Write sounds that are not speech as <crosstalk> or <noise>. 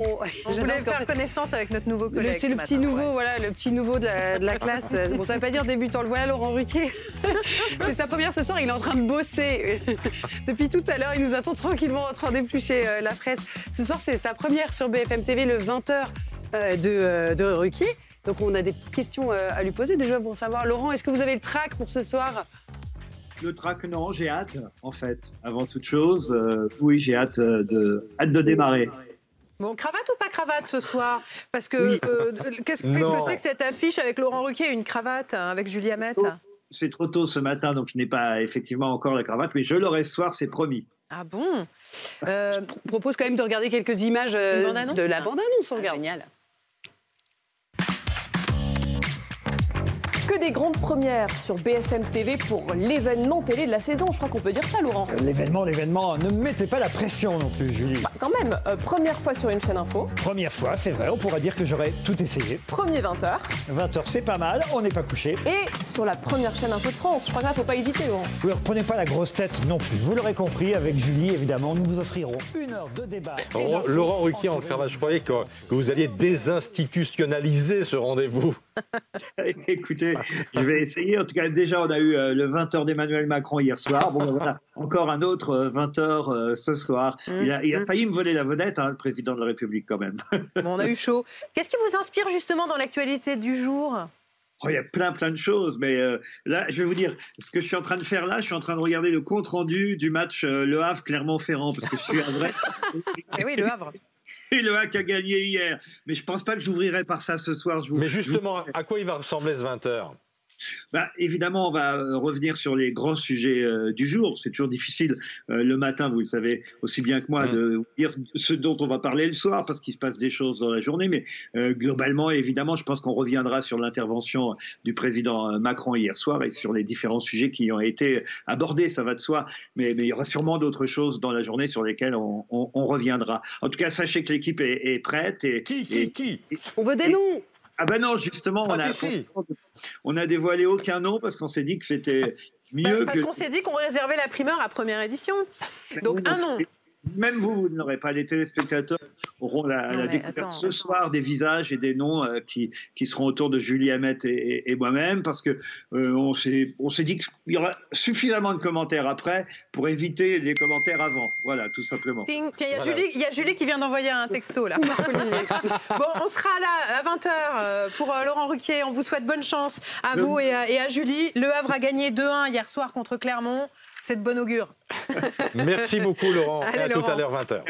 On voulait faire connaissance avec notre nouveau collègue. C'est le petit nouveau, voilà, le petit nouveau de la, classe. <laughs> Bon, ça veut pas dire débutant. Le voilà, Laurent Ruquier. <laughs> c'est sa première ce soir. Il est en train de bosser. <laughs> Depuis tout à l'heure, il nous attend tranquillement en train d'éplucher euh, la presse. Ce soir, c'est sa première sur BFM TV, le 20h euh, de, euh, de Ruquier. Donc, on a des petites questions à lui poser déjà pour savoir. Laurent, est-ce que vous avez le trac pour ce soir? Le trac, non, j'ai hâte, en fait. Avant toute chose, oui, j'ai hâte de, hâte de démarrer. Bon, cravate ou pas cravate ce soir? Parce que euh, qu'est-ce que c'est que cette affiche avec Laurent Ruquier et une cravate hein, avec Julia Met C'est trop tôt ce matin, donc je n'ai pas effectivement encore la cravate, mais je l'aurai ce soir, c'est promis. Ah bon? Euh, Je propose quand même de regarder quelques images euh, de la bande-annonce. On regarde. Génial. Que des grandes premières sur BFM TV pour l'événement télé de la saison. Je crois qu'on peut dire ça, Laurent. Euh, l'événement, l'événement. Ne mettez pas la pression non plus, Julie. Bah, quand même, euh, première fois sur une chaîne info. Première fois, c'est vrai. On pourra dire que j'aurais tout essayé. Premier 20h. 20h, c'est pas mal. On n'est pas couché. Et sur la première chaîne info de France. Je crois qu'il ne faut pas hésiter, Laurent. Vous ne reprenez pas la grosse tête non plus. Vous l'aurez compris, avec Julie, évidemment, nous vous offrirons une heure de débat. Laurent Ruquier en cravate, je croyais que, que vous alliez désinstitutionnaliser ce rendez-vous. <laughs> Écoutez, je vais essayer. En tout cas, déjà, on a eu euh, le 20h d'Emmanuel Macron hier soir. Bon, ben voilà, encore un autre 20h euh, euh, ce soir. Mmh. Il, a, failli me voler la vedette, hein, le président de la République, quand même. <laughs> Bon, on a eu chaud. Qu'est-ce qui vous inspire justement dans l'actualité du jour? Oh, il y a plein, plein de choses, mais là, je vais vous dire, ce que je suis en train de faire là, je suis en train de regarder le compte-rendu du match Le Havre-Clermont-Ferrand, parce que je suis un vrai... <laughs> Eh oui, Le Havre <laughs> le Hack a gagné hier. Mais je pense pas que j'ouvrirai par ça ce soir. Mais justement, à quoi il va ressembler ce 20h bah, évidemment, on va euh, revenir sur les grands sujets euh, du jour. C'est toujours difficile euh, le matin, vous le savez aussi bien que moi, de vous dire ce dont on va parler le soir, parce qu'il se passe des choses dans la journée. Mais globalement, évidemment, je pense qu'on reviendra sur l'intervention du président Macron hier soir et sur les différents sujets qui ont été abordés, ça va de soi. Mais, mais il y aura sûrement d'autres choses dans la journée sur lesquelles on, on, reviendra. En tout cas, sachez que l'équipe est, prête. Et, qui, qui, qui? On veut des noms ah ben non, justement, on, ah, a, on a dévoilé aucun nom parce qu'on s'est dit que c'était mieux. Parce qu'on s'est dit qu'on réservait la primeur à première édition. Donc un nom. Même vous, vous n'aurez pas les téléspectateurs auront la, découverte ce soir des visages et des noms euh, qui, qui seront autour de Julie Hamet et, moi-même, parce que euh, on s'est on s'est dit qu'il y aura suffisamment de commentaires après pour éviter les commentaires avant. Voilà, tout simplement. Tiens, il y, a Julie, y a Julie qui vient d'envoyer un texto là. <laughs> bon, on sera là à 20h euh, pour Laurent Ruquier. On vous souhaite bonne chance à vous et à, et à Julie. Le Havre a gagné 2-1 hier soir contre Clermont. C'est de bon augure. Merci beaucoup, Laurent. <laughs> et à tout à l'heure, 20h.